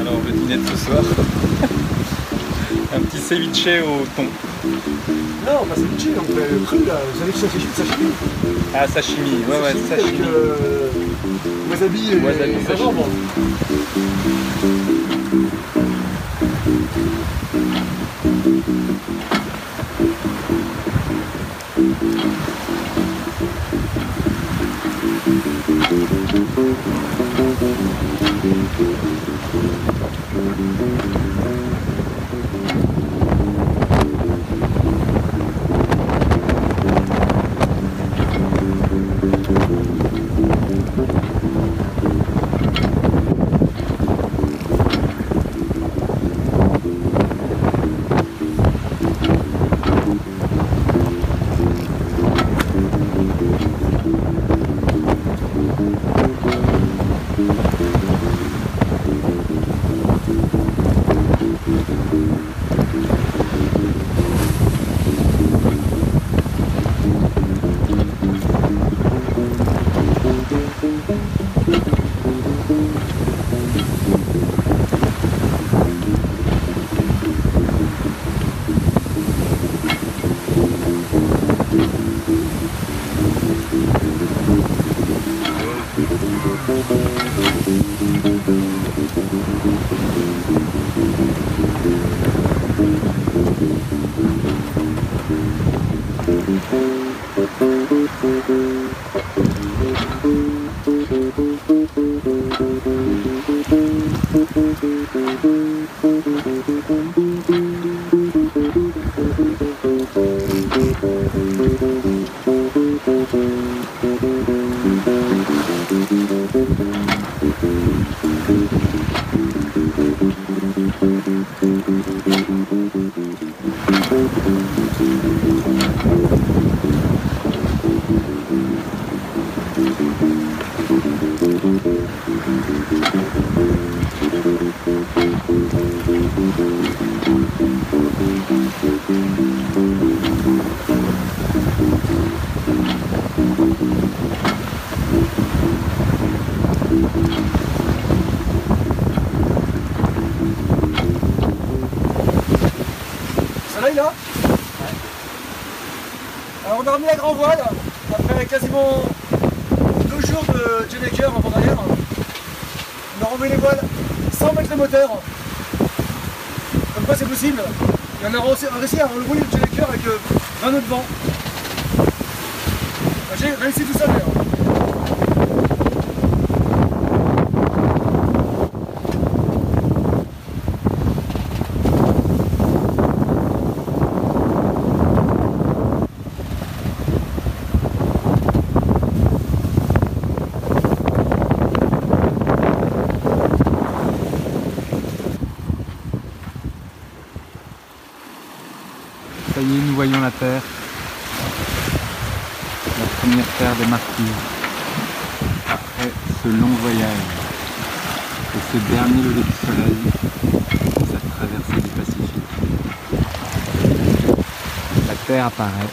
Alors le dîner de ce soir, un petit ceviche au thon. Non, pas ceviche, donc le cru là, vous savez que ça sashimi. Ah sashimi, ouais ouais Avec sashimi. euh, wasabi et Wasabi, et sashimi. Remis la grand voile après quasiment deux jours de Jennecker en vent arrière. On a remis les voiles sans mettre le moteur. Comme quoi c'est possible. Et on a réussi à rouler le Jennecker avec euh, 20 nœuds de vent. J'ai réussi tout seul d'ailleurs. Ça y est, nous voyons la Terre. La première Terre des martyrs. Après ce long voyage et ce dernier lever du soleil, cette traversée du Pacifique. La Terre apparaît.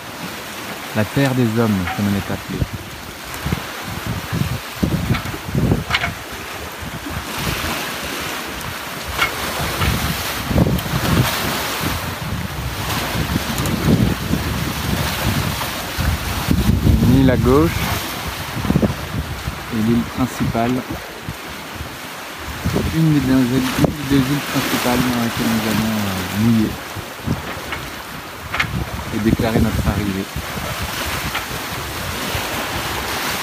La Terre des hommes, comme elle est appelée. gauche et l'île principale. Une des, deux, îles principales dans laquelle nous allons euh, mouiller et déclarer notre arrivée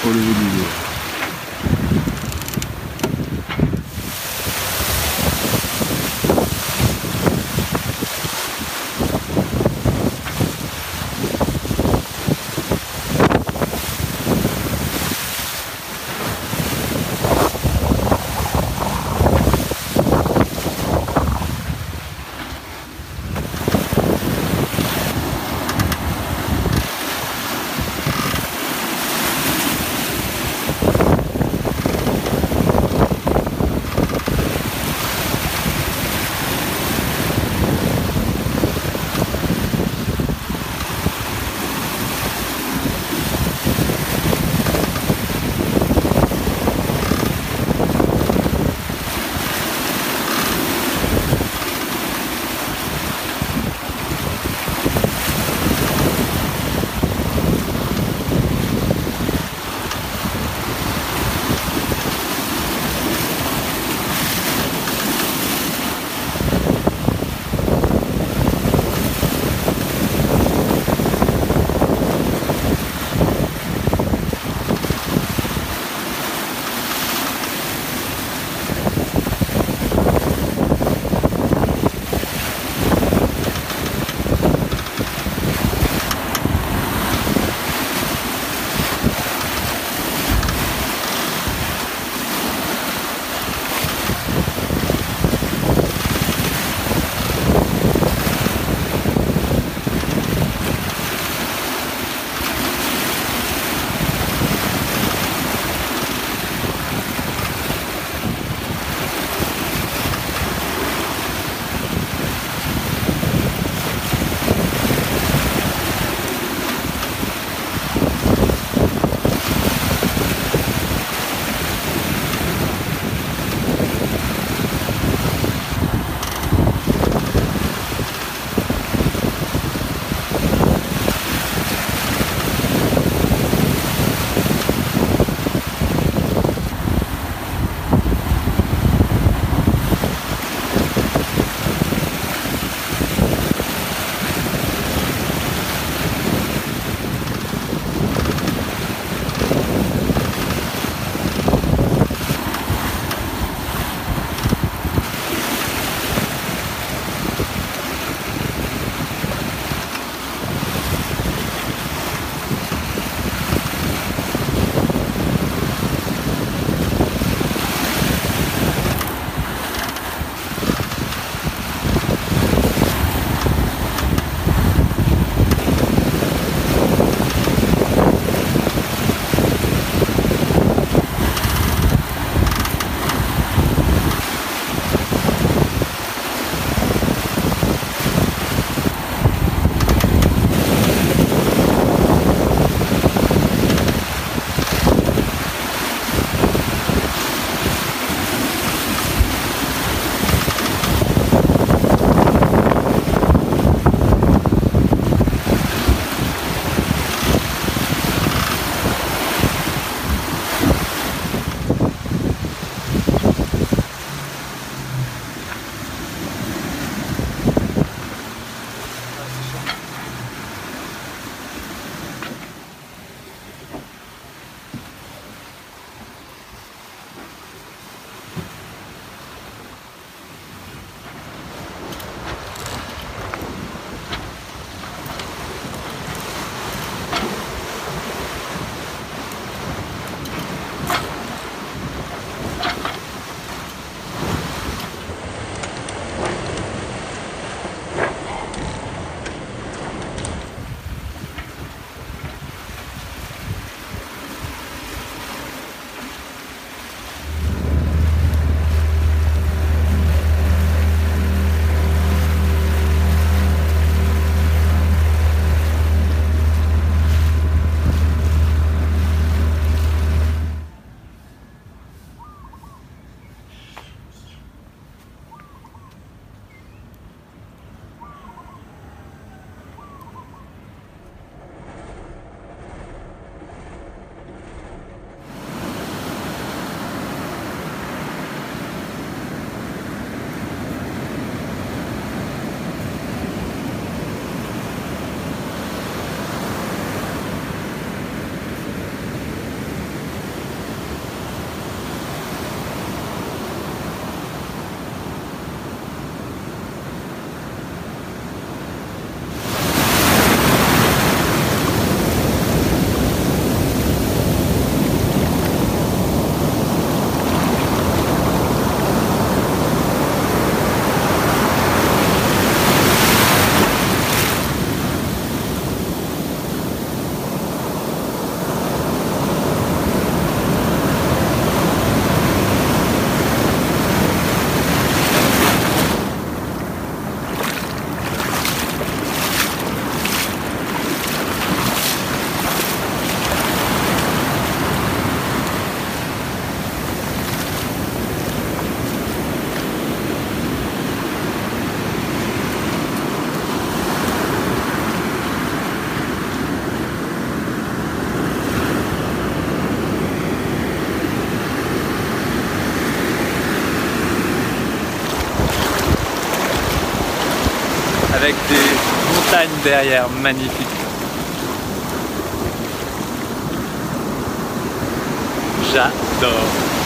au lever du jour. Avec des montagnes derrière magnifiques. J'adore.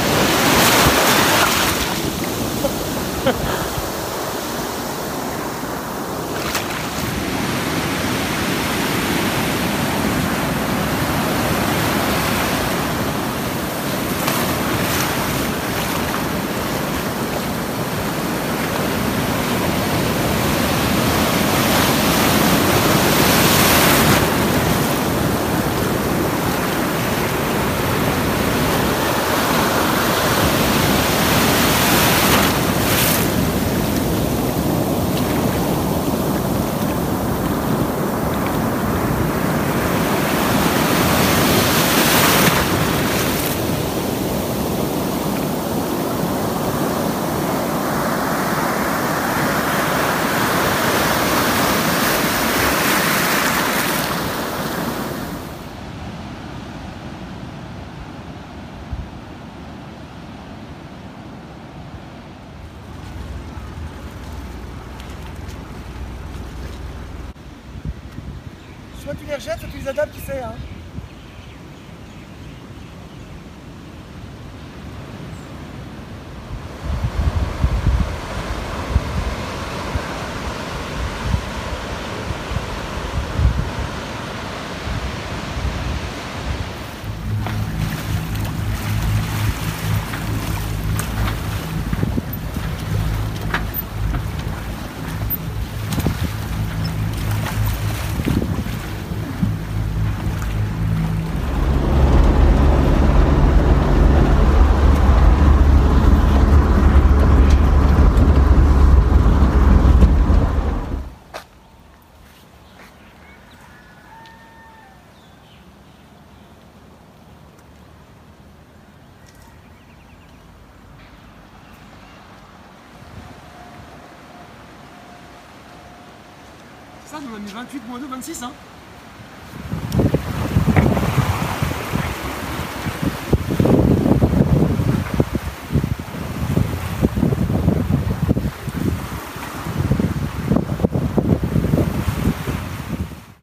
Soit tu les rejettes, soit tu les adaptes, tu sais. Hein. Ça, a mis 28 moins 2, 26. Hein.